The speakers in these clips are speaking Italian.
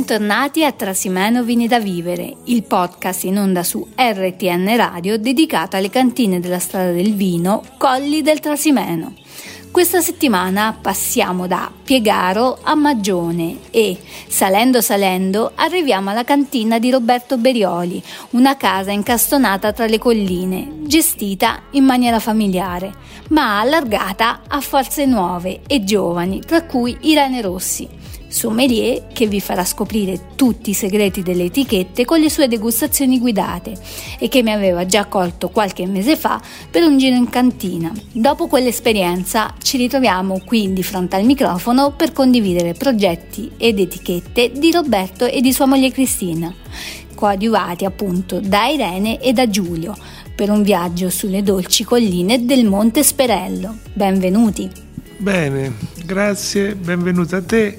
Bentornati a Trasimeno Vini da Vivere, il podcast in onda su RTN Radio dedicato alle cantine della strada del vino Colli del Trasimeno. Questa settimana passiamo da Piegaro a Magione e, salendo salendo, arriviamo alla cantina di Roberto Berioli, una casa incastonata tra le colline, gestita in maniera familiare, ma allargata a forze nuove e giovani, tra cui Irene Rossi sommelier che vi farà scoprire tutti i segreti delle etichette con le sue degustazioni guidate e che mi aveva già accolto qualche mese fa per un giro in cantina. Dopo quell'esperienza ci ritroviamo qui di fronte al microfono per condividere progetti ed etichette di Roberto e di sua moglie Cristina, coadiuvati appunto da Irene e da Giulio per un viaggio sulle dolci colline del Monte Sperello. Benvenuti! Bene, grazie, benvenuta a te.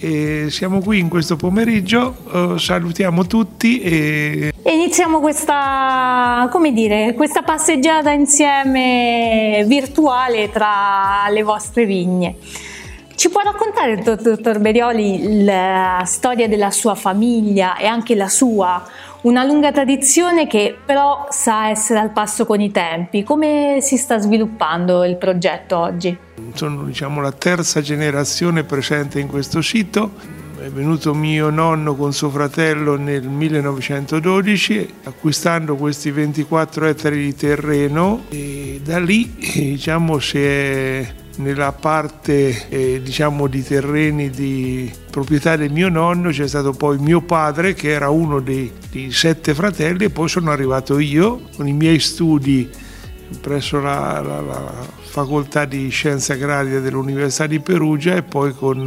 E siamo qui in questo pomeriggio, uh, salutiamo tutti e... e... iniziamo questa, dire, questa passeggiata insieme virtuale tra le vostre vigne. Ci può raccontare, dottor Berioli, la storia della sua famiglia e anche la sua? Una lunga tradizione che però sa essere al passo con i tempi. Come si sta sviluppando il progetto oggi? Sono diciamo, la terza generazione presente in questo sito. È venuto mio nonno con suo fratello nel 1912 acquistando questi 24 ettari di terreno e da lì diciamo, si è nella parte eh, diciamo di terreni di proprietà del mio nonno c'è stato poi mio padre che era uno dei, dei sette fratelli e poi sono arrivato io con i miei studi presso la, la, la facoltà di scienze agrarie dell'Università di Perugia e poi con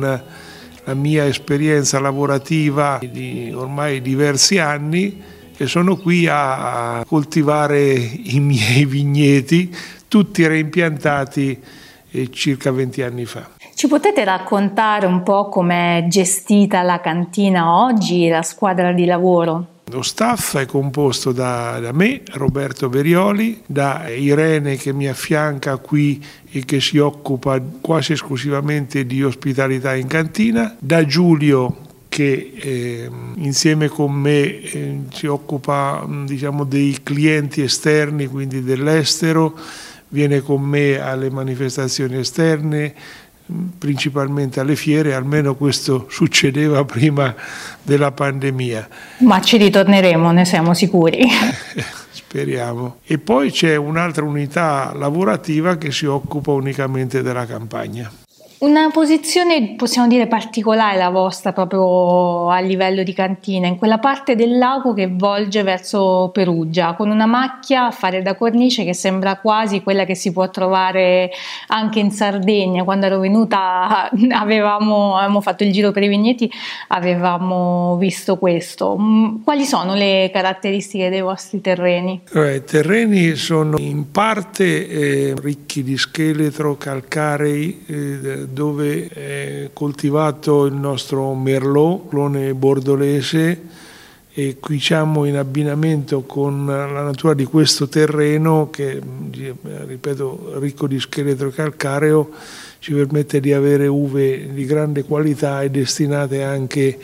la mia esperienza lavorativa di ormai diversi anni e sono qui a coltivare i miei vigneti, tutti reimpiantati circa 20 anni fa. Ci potete raccontare un po' com'è gestita la cantina oggi, la squadra di lavoro? Lo staff è composto da, da, me, Roberto Berioli, da Irene che mi affianca qui e che si occupa quasi esclusivamente di ospitalità in cantina, da Giulio che eh, insieme con me eh, si occupa diciamo, dei clienti esterni, quindi dell'estero, viene con me alle manifestazioni esterne, principalmente alle fiere, almeno questo succedeva prima della pandemia. Ma ci ritorneremo, ne siamo sicuri. Speriamo. E poi c'è un'altra unità lavorativa che si occupa unicamente della campagna. Una posizione, possiamo dire, particolare la vostra proprio a livello di cantina, in quella parte del lago che volge verso Perugia, con una macchia a fare da cornice che sembra quasi quella che si può trovare anche in Sardegna. Quando ero venuta avevamo, avevamo fatto il giro per i vigneti, avevamo visto questo. Mm, quali sono le caratteristiche dei vostri terreni? Eh, I terreni sono in parte eh, ricchi di scheletro, calcarei, eh, dove è coltivato il nostro Merlot, clone bordolese, e qui siamo in abbinamento con la natura di questo terreno che, ripeto, ricco di scheletro calcareo, ci permette di avere uve di grande qualità e destinate anche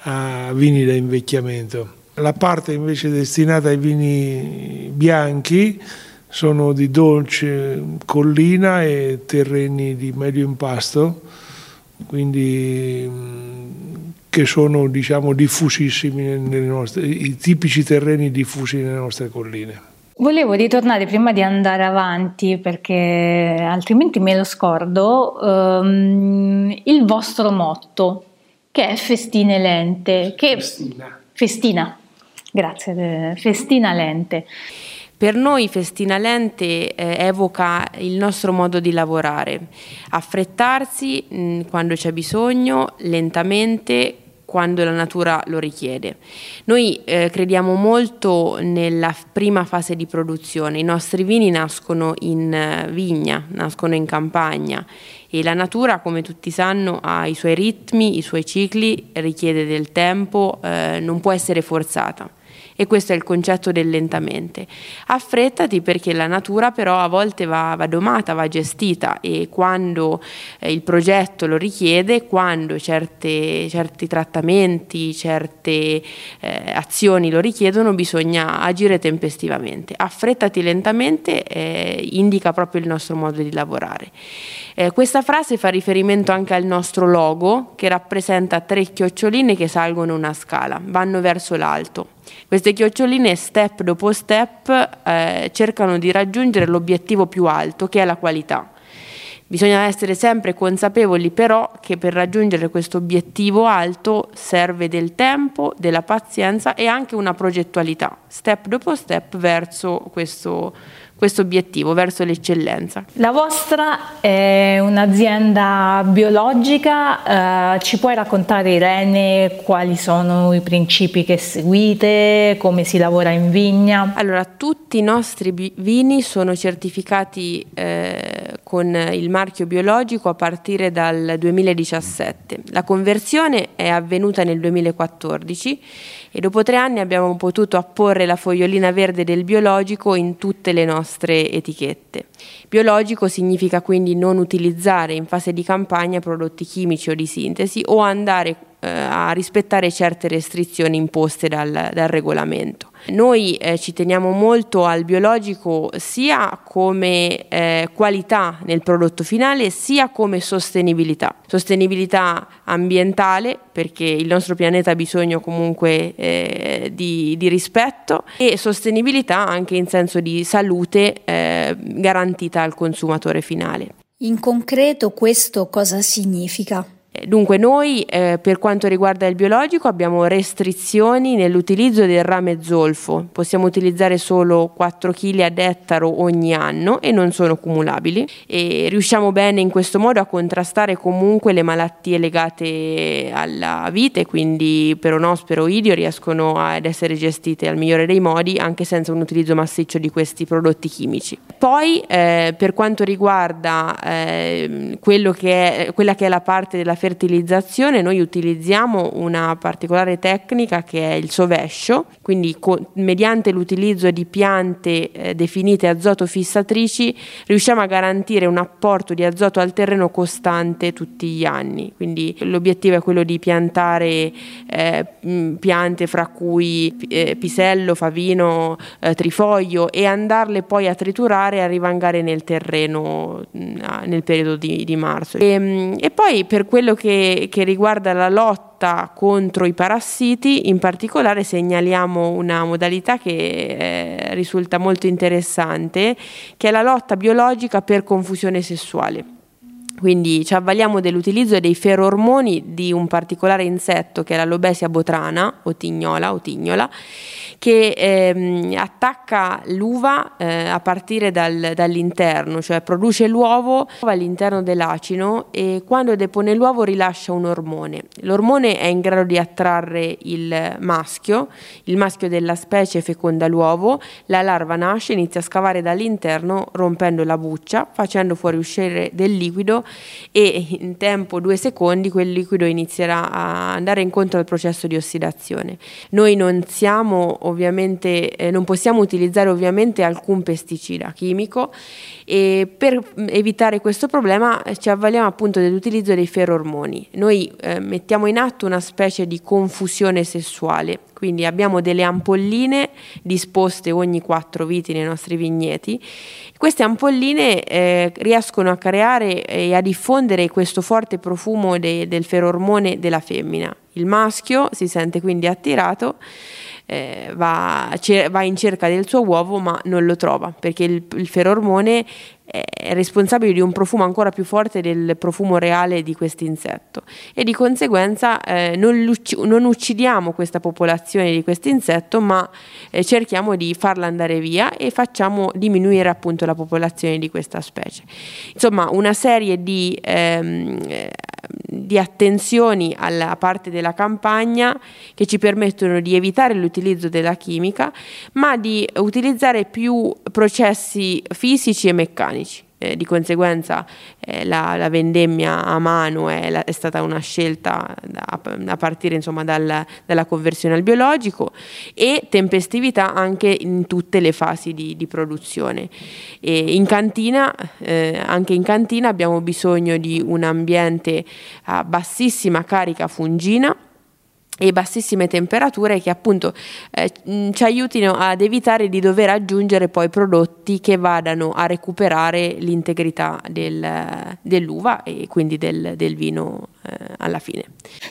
a vini da invecchiamento. La parte invece destinata ai vini bianchi sono di dolce collina e terreni di medio impasto, quindi che sono diciamo, diffusissimi nelle nostre, i tipici terreni diffusi nelle nostre colline. Volevo ritornare prima di andare avanti perché altrimenti me lo scordo, um, il vostro motto che è Festine Lente. Che... Festina. Festina, grazie, Festina Lente. Per noi Festina Lente eh, evoca il nostro modo di lavorare, affrettarsi mh, mm, quando c'è bisogno, lentamente quando la natura lo richiede. Noi eh, crediamo molto nella prima fase di produzione, i nostri vini nascono in eh, vigna, nascono in campagna. E la natura, come tutti sanno, ha i suoi ritmi, i suoi cicli, richiede del tempo, eh, non può essere forzata e questo è il concetto del lentamente. Affrettati perché la natura però a volte va, va domata, va gestita e quando eh, il progetto lo richiede, quando certe, certi trattamenti, certe eh, azioni lo richiedono, bisogna agire tempestivamente. Affrettati lentamente eh, indica proprio il nostro modo di lavorare. Eh, questa frase fa riferimento anche al nostro logo che rappresenta tre chioccioline che salgono una scala, vanno verso l'alto. Queste chioccioline step dopo step eh, cercano di raggiungere l'obiettivo più alto che è la qualità. Bisogna essere sempre consapevoli però che per raggiungere questo obiettivo alto serve del tempo, della pazienza e anche una progettualità, step dopo step verso questo questo obiettivo verso l'eccellenza. La vostra è un'azienda biologica, eh, ci puoi raccontare Irene quali sono i principi che seguite, come si lavora in vigna? Allora, tutti i nostri vini sono certificati eh, con il marchio biologico a partire dal 2017. La conversione è avvenuta nel 2014 e dopo tre anni abbiamo potuto apporre la fogliolina verde del biologico in tutte le nostre etichette. Biologico significa quindi non utilizzare in fase di campagna prodotti chimici o di sintesi o andare eh, a rispettare certe restrizioni imposte dal, dal regolamento. Noi eh, ci teniamo molto al biologico sia come eh, qualità nel prodotto finale sia come sostenibilità. Sostenibilità ambientale perché il nostro pianeta ha bisogno comunque eh, di, di, rispetto e sostenibilità anche in senso di salute eh, garantita al consumatore finale. In concreto questo cosa significa? Dunque noi eh, per quanto riguarda il biologico abbiamo restrizioni nell'utilizzo del rame zolfo, possiamo utilizzare solo 4 kg ad ettaro ogni anno e non sono cumulabili e riusciamo bene in questo modo a contrastare comunque le malattie legate alla vite, quindi peronospero idio riescono ad essere gestite al migliore dei modi anche senza un utilizzo massiccio di questi prodotti chimici. Poi eh, per quanto riguarda eh, che è, quella che è la parte della fertilizzazione noi utilizziamo una particolare tecnica che è il sovescio, quindi co- mediante l'utilizzo di piante eh, definite azoto fissatrici riusciamo a garantire un apporto di azoto al terreno costante tutti gli anni. Quindi l'obiettivo è quello di piantare eh, piante fra cui eh, pisello, favino, eh, trifoglio e andarle poi a triturare e a rivangare nel terreno mh, nel periodo di, di marzo. E, e poi per quello che, che riguarda la lotta contro i parassiti, in particolare segnaliamo una modalità che eh, risulta molto interessante, che è la lotta biologica per confusione sessuale. Quindi ci avvaliamo dell'utilizzo dei ferormoni di un particolare insetto che è la lobesia botrana o tignola o tignola che ehm, attacca l'uva eh, a partire dal, dall'interno, cioè produce l'uovo all'interno dell'acino e quando depone l'uovo rilascia un ormone. L'ormone è in grado di attrarre il maschio, il maschio della specie feconda l'uovo, la larva nasce, inizia a scavare dall'interno rompendo la buccia, facendo fuoriuscire del liquido e in tempo due secondi quel liquido inizierà a andare incontro al processo di ossidazione. Noi non siamo ovviamente, eh, non possiamo utilizzare ovviamente alcun pesticida chimico e per evitare questo problema eh, ci avvaliamo appunto dell'utilizzo dei ferormoni. Noi eh, mettiamo in atto una specie di confusione sessuale quindi abbiamo delle ampolline disposte ogni quattro viti nei nostri vigneti. Queste ampolline eh, riescono a creare e a diffondere questo forte profumo de- del ferormone della femmina. Il maschio si sente quindi attirato eh, va, va, in cerca del suo uovo ma non lo trova perché il, il ferormone è responsabile di un profumo ancora più forte del profumo reale di questo insetto e di conseguenza eh, non, non, uccidiamo questa popolazione di questo insetto ma eh, cerchiamo di farla andare via e facciamo diminuire appunto la popolazione di questa specie. Insomma una serie di ehm, di attenzioni alla parte della campagna che ci permettono di evitare l'utilizzo della chimica, ma di utilizzare più processi fisici e meccanici. Eh, di conseguenza eh, la, la, vendemmia a mano è, la, è, stata una scelta da, a partire insomma, dal, dalla conversione al biologico e tempestività anche in tutte le fasi di, di produzione. In cantina, eh, anche in cantina abbiamo bisogno di un ambiente a bassissima carica fungina e bassissime temperature che appunto eh, ci aiutino ad evitare di dover aggiungere poi prodotti che vadano a recuperare l'integrità del, dell'uva e quindi del, del vino eh, alla fine.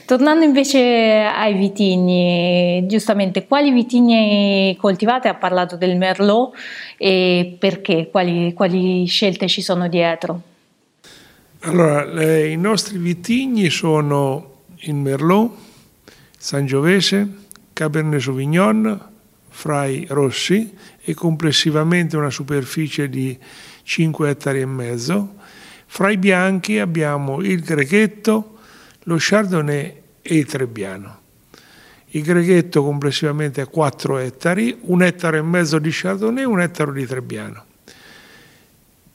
Tornando invece ai vitigni, giustamente quali vitigni coltivate? Ha parlato del Merlot e perché? Quali, quali scelte ci sono dietro? Allora, le, i nostri vitigni sono il Merlot, Sangiovese, Cabernet Sauvignon, Frai Rossi e complessivamente una superficie di 5 ettari e mezzo. Fra i bianchi abbiamo il Grechetto, lo Chardonnay e il Trebbiano. Il Grechetto complessivamente ha 4 ettari, un ettaro e mezzo di Chardonnay e un ettaro di Trebbiano.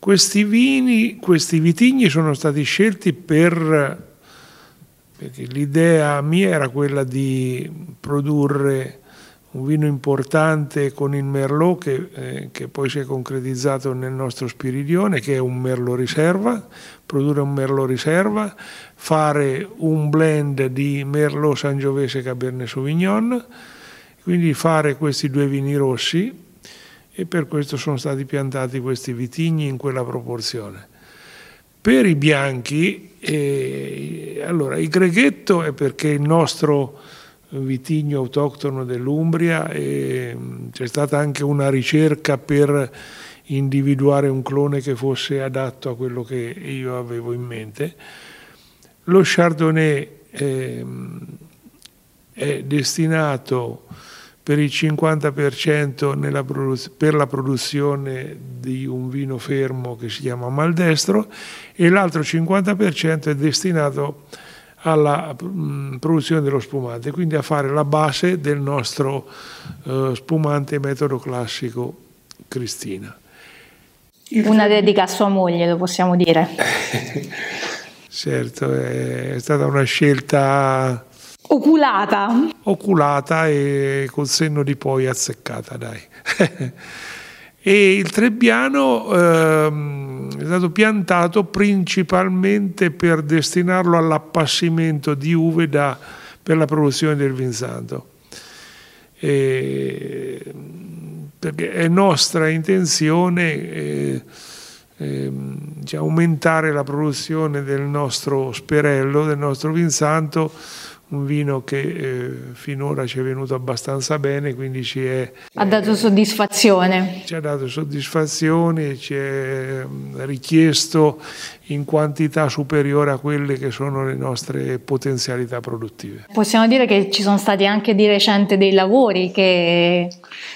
Questi vini, questi vitigni sono stati scelti per perché l'idea mia era quella di produrre un vino importante con il Merlot che, eh, che, poi si è concretizzato nel nostro spiridione, che è un Merlot riserva, produrre un Merlot riserva, fare un blend di Merlot Sangiovese e Cabernet Sauvignon, quindi fare questi due vini rossi e per questo sono stati piantati questi vitigni in quella proporzione. Per i bianchi, eh, allora, il greghetto è perché il nostro vitigno autoctono dell'Umbria e c'è stata anche una ricerca per individuare un clone che fosse adatto a quello che io avevo in mente. Lo Chardonnay eh, è destinato per il 50% produz- per la produzione di un vino fermo che si chiama Maldestro e l'altro 50% è destinato alla produzione dello spumante, quindi a fare la base del nostro uh, spumante metodo classico Cristina. Una dedica a sua moglie, lo possiamo dire. certo, è stata una scelta Oculata. Oculata e col senno di poi azzeccata, dai. e il Trebbiano ehm, è stato piantato principalmente per destinarlo all'appassimento di uve da, per la produzione del vinsanto. E, perché è nostra intenzione eh, eh, aumentare la produzione del nostro sperello, del nostro vinsanto, un vino che eh, finora ci è venuto abbastanza bene, quindi ci è... Ha dato soddisfazione. Ci ha dato soddisfazione, ci è mm, richiesto in quantità superiore a quelle che sono le nostre potenzialità produttive. Possiamo dire che ci sono stati anche di recente dei lavori che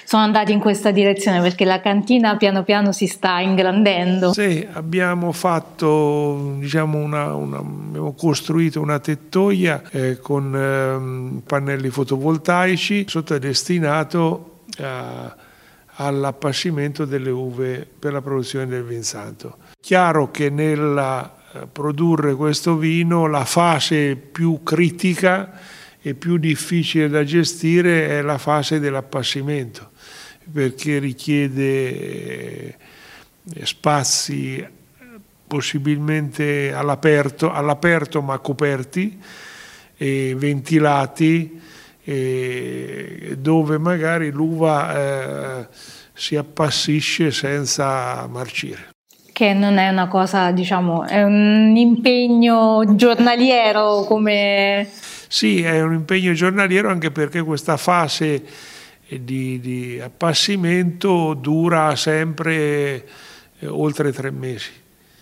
sono andati in questa direzione perché la cantina piano piano si sta ingrandendo. Sì, abbiamo fatto, diciamo, una, una, abbiamo costruito una tettoia eh, con eh, pannelli fotovoltaici, sotto è destinato a, all'appassimento delle uve per la produzione del vin santo. Chiaro che nel eh, produrre questo vino la fase più critica e più difficile da gestire è la fase dell'appassimento perché richiede eh, spazi possibilmente all'aperto, all'aperto ma coperti e ventilati e dove magari l'uva eh, si appassisce senza marcire. Che non è una cosa, diciamo, è un impegno giornaliero come... Sì, è un impegno giornaliero anche perché questa fase di, di appassimento dura sempre eh, oltre tre mesi.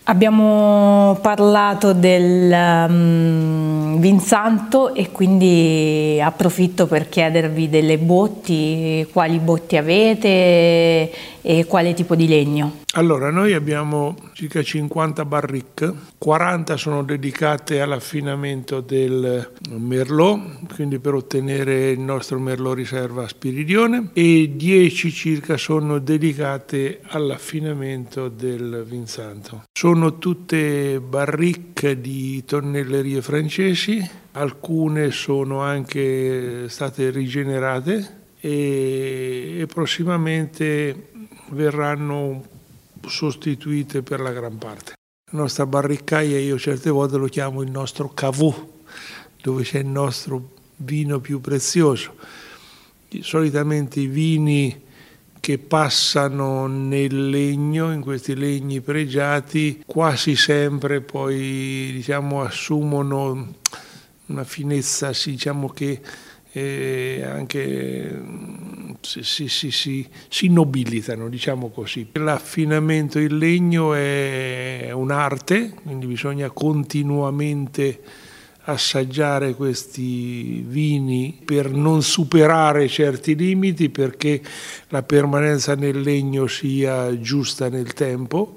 Abbiamo parlato del um, Vinsanto e quindi approfitto per chiedervi delle botti, quali botti avete e quale tipo di legno. Allora, noi abbiamo circa 50 barrique, 40 sono dedicate all'affinamento del Merlot, quindi per ottenere il nostro Merlot riserva Spiridione, e 10 circa sono dedicate all'affinamento del Vinsanto. Sono tutte barrique di tonnellerie francesi, alcune sono anche state rigenerate e, e prossimamente verranno sostituite per la gran parte. La nostra barriccaia io certe volte lo chiamo il nostro cavò, dove c'è il nostro vino più prezioso. Solitamente i vini che passano nel legno, in questi legni pregiati, quasi sempre poi diciamo, assumono una finezza, diciamo che eh, anche si, si, si, si, nobilitano, diciamo così. L'affinamento in legno è un'arte, quindi bisogna continuamente assaggiare questi vini per non superare certi limiti perché la permanenza nel legno sia giusta nel tempo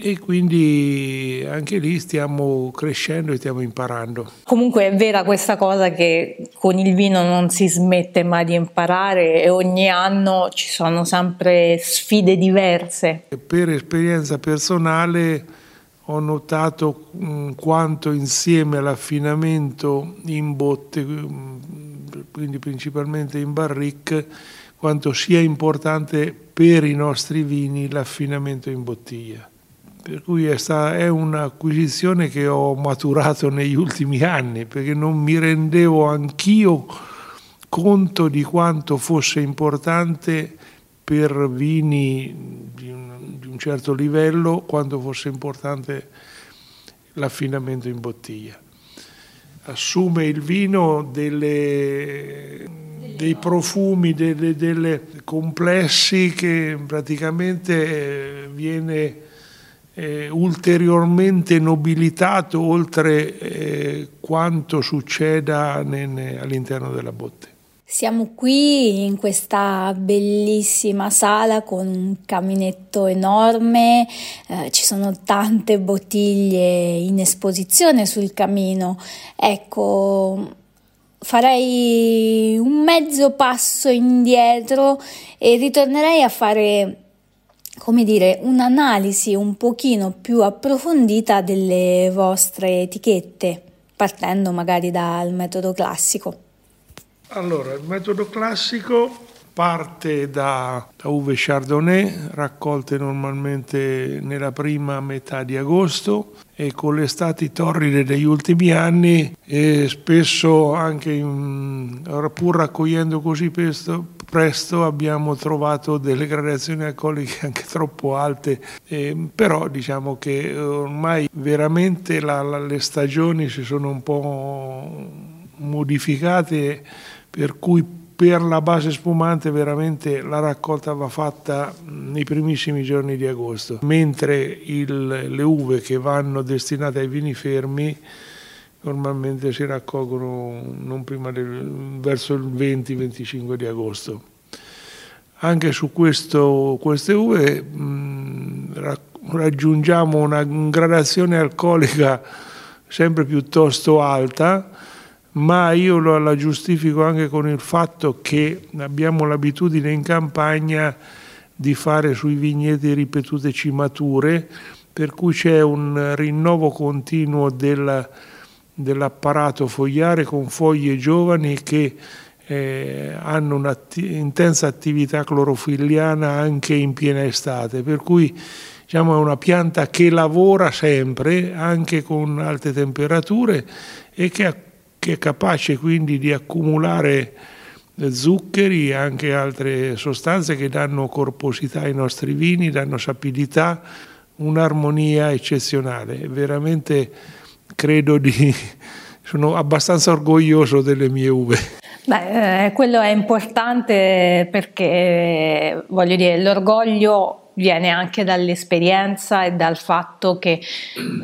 e quindi anche lì stiamo crescendo e stiamo imparando. Comunque è vera questa cosa che con il vino non si smette mai di imparare e ogni anno ci sono sempre sfide diverse. Per esperienza personale ho notato mm, quanto insieme all'affinamento in botte, mm, quindi principalmente in barrique, quanto sia importante per i nostri vini l'affinamento in bottiglia per cui è, stata, è un'acquisizione che ho maturato negli ultimi anni, perché non mi rendevo anch'io conto di quanto fosse importante per vini di un, di un certo livello, quanto fosse importante l'affinamento in bottiglia. Assume il vino delle, dei profumi, delle, delle complessi che praticamente viene eh, ulteriormente nobilitato oltre eh, quanto succeda all'interno della botte. Siamo qui in questa bellissima sala con un caminetto enorme, eh, ci sono tante bottiglie in esposizione sul camino. Ecco, farei un mezzo passo indietro e ritornerei a fare come dire, un'analisi un pochino più approfondita delle vostre etichette, partendo magari dal metodo classico. Allora, il metodo classico parte da, da uve chardonnay raccolte normalmente nella prima metà di agosto e con le estati torride degli ultimi anni e spesso anche in, pur raccogliendo così presto, presto abbiamo trovato delle gradazioni alcoliche anche troppo alte, eh, però diciamo che ormai veramente la, la, le stagioni si sono un po' modificate per cui per la base spumante veramente la raccolta va fatta nei primissimi giorni di agosto, mentre il, le uve che vanno destinate ai vini fermi normalmente si raccolgono del, verso il 20-25 di agosto. Anche su questo, queste uve mh, raggiungiamo una gradazione alcolica sempre piuttosto alta, ma io la giustifico anche con il fatto che abbiamo l'abitudine in campagna di fare sui vigneti ripetute cimature, per cui c'è un rinnovo continuo del, dell'apparato fogliare con foglie giovani che eh, hanno un'intensa attività clorofilliana anche in piena estate, per cui diciamo, è una pianta che lavora sempre, anche con alte temperature, e che che è capace quindi di accumulare zuccheri e anche altre sostanze che danno corposità ai nostri vini, danno sapidità, un'armonia eccezionale. Veramente credo di... sono abbastanza orgoglioso delle mie uve. Beh, eh, quello è importante perché, voglio dire, l'orgoglio viene anche dall'esperienza e dal fatto che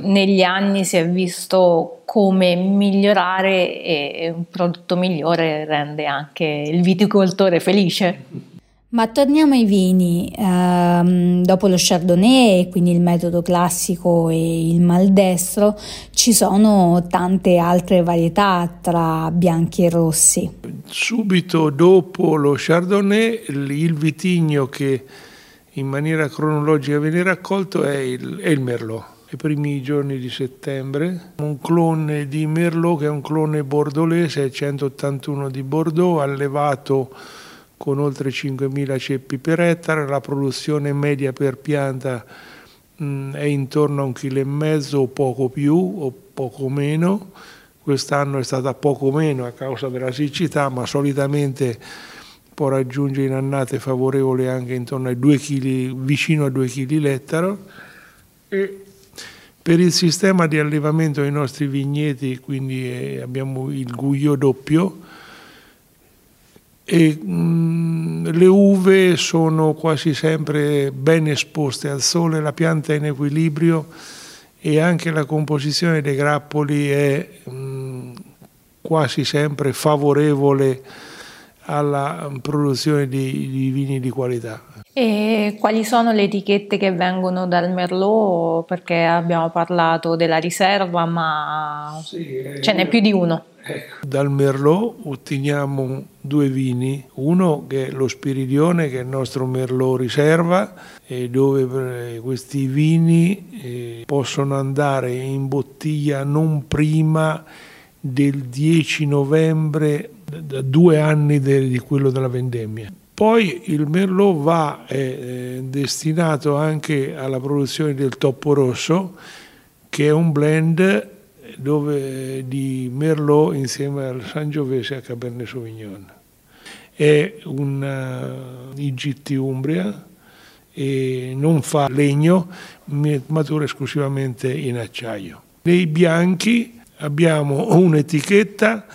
negli anni si è visto come migliorare e un prodotto migliore rende anche il viticoltore felice. Ma torniamo ai vini. Eh, dopo lo Chardonnay, quindi il metodo classico e il maldestro, ci sono tante altre varietà tra bianchi e rossi. Subito dopo lo Chardonnay, il vitigno che in maniera cronologica viene raccolto è il, è il Merlot. I primi giorni di settembre, un clone di Merlot che è un clone bordelais 681 di Bordeaux, allevato con oltre 5.000 ceppi per ettaro, la produzione media per pianta mh, è intorno a un chilo e mezzo o poco più o poco meno. Quest'anno è stata poco meno a causa della siccità, ma solitamente può raggiungere in annate favorevoli anche intorno ai 2 kg, vicino a 2 kg l'ettaro. E per il sistema di allevamento dei nostri vigneti, quindi eh, abbiamo il guglio doppio, e mh, mm, le uve sono quasi sempre ben esposte al sole, la pianta è in equilibrio e anche la composizione dei grappoli è mh, mm, quasi sempre favorevole alla produzione di, di, vini di qualità. E quali sono le etichette che vengono dal Merlot? Perché abbiamo parlato della riserva, ma sì, ce n'è più di uno. Ecco. Dal Merlot otteniamo due vini, uno che è lo Spiridione, che è il nostro Merlot riserva, e dove questi vini eh, possono andare in bottiglia non prima del 10 novembre, da due anni di quello della vendemmia. Poi il Merlot va, è eh, destinato anche alla produzione del Toppo Rosso, che è un blend dove, di Merlot insieme al Sangiovese e a Cabernet Sauvignon. È un IGT Umbria e non fa legno, matura esclusivamente in acciaio. Nei bianchi abbiamo un'etichetta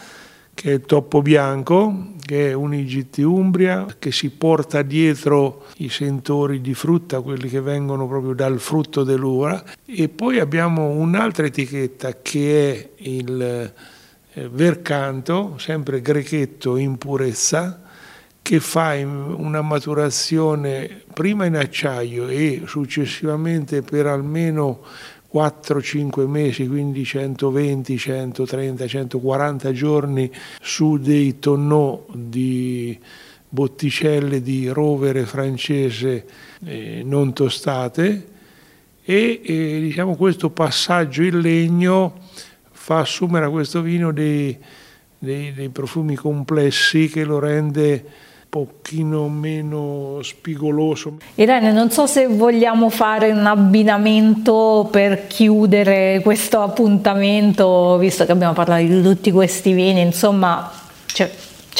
che è il toppo bianco, che è un IGT Umbria, che si porta dietro i sentori di frutta, quelli che vengono proprio dal frutto dell'uva, e poi abbiamo un'altra etichetta che è il eh, Vercanto, sempre grechetto in purezza, che fa una maturazione prima in acciaio e successivamente per almeno 4-5 mesi, quindi 120, 130, 140 giorni su dei tonneau di botticelle di rovere francese eh, non tostate. E eh, diciamo, questo passaggio in legno fa assumere a questo vino dei, dei, dei profumi complessi che lo rende pochino meno spigoloso. Irene, non so se vogliamo fare un abbinamento per chiudere questo appuntamento, visto che abbiamo parlato di tutti questi vini, insomma, ci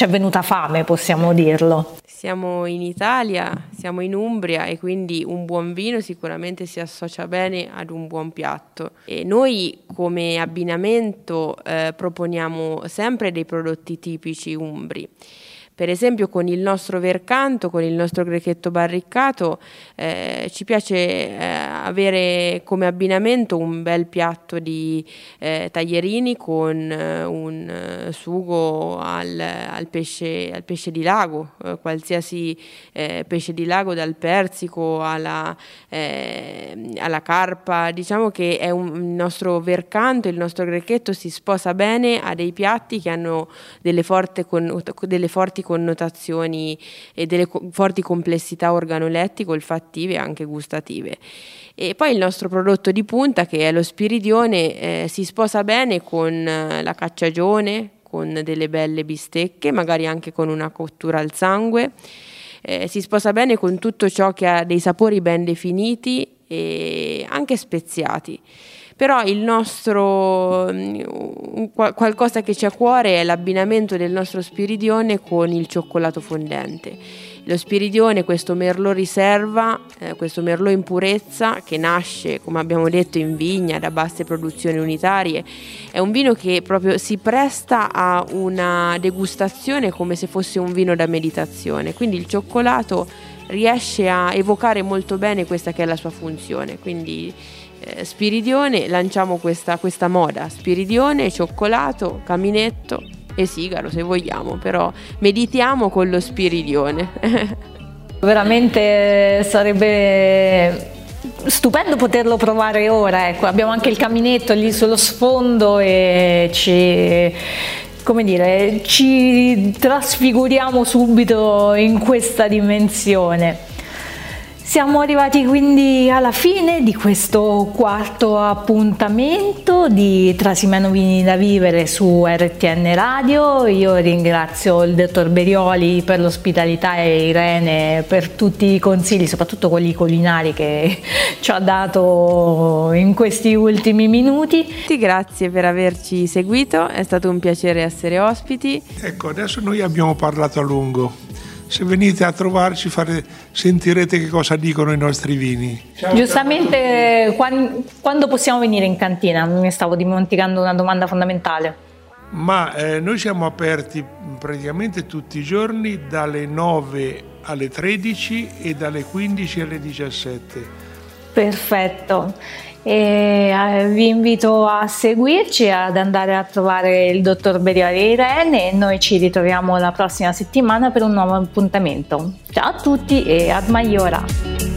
è venuta fame, possiamo dirlo. Siamo in Italia, siamo in Umbria e quindi un buon vino sicuramente si associa bene ad un buon piatto. E noi come abbinamento eh, proponiamo sempre dei prodotti tipici umbri. Per esempio con il nostro vercanto, con il nostro grechetto barriccato, eh, ci piace eh, avere come abbinamento un bel piatto di eh, taglierini con eh, un eh, sugo al, al, pesce, al, pesce, di lago, eh, qualsiasi pesce di lago, dal persico alla, alla, carpa. Diciamo che è un, il nostro vercanto, il nostro grechetto si sposa bene a dei piatti che hanno delle, con, delle forti connotazioni e delle forti complessità organolettiche, olfattive e anche gustative. E poi il nostro prodotto di punta, che è lo spiridione, eh, si sposa bene con eh, la cacciagione, con delle belle bistecche, magari anche con una cottura al sangue. Eh, si sposa bene con tutto ciò che ha dei sapori ben definiti e anche speziati però il nostro mm, qualcosa che c'è a cuore è l'abbinamento del nostro spiridione con il cioccolato fondente. Lo spiridione, questo merlot riserva, eh, questo merlot in purezza che nasce, come abbiamo detto, in vigna da basse produzioni unitarie, è un vino che proprio si presta a una degustazione come se fosse un vino da meditazione. Quindi il cioccolato riesce a evocare molto bene questa che è la sua funzione. Quindi eh, Spiridione lanciamo questa, questa moda, Spiridione, cioccolato, caminetto e sigaro se vogliamo, però meditiamo con lo Spiridione. Veramente sarebbe stupendo poterlo provare ora, ecco. abbiamo anche il caminetto lì sullo sfondo e ci, dire, ci trasfiguriamo subito in questa dimensione. Siamo arrivati quindi alla fine di questo quarto appuntamento di Trasimeno Vini da Vivere su RTN Radio. Io ringrazio il dottor Berioli per l'ospitalità e Irene per tutti i consigli, soprattutto quelli culinari che ci ha dato in questi ultimi minuti. Grazie per averci seguito, è stato un piacere essere ospiti. Ecco, adesso noi abbiamo parlato a lungo se venite a trovarci fare, sentirete che cosa dicono i nostri vini. Ciao, Giustamente ciao. Quando, quando, possiamo venire in cantina? Mi stavo dimenticando una domanda fondamentale. Ma eh, noi siamo aperti praticamente tutti i giorni dalle 9 alle 13 e dalle 15 alle 17. Perfetto e eh, vi invito a seguirci ad andare a trovare il dottor Beriari Irene e noi ci ritroviamo la prossima settimana per un nuovo appuntamento. Ciao a tutti e ad Maiora!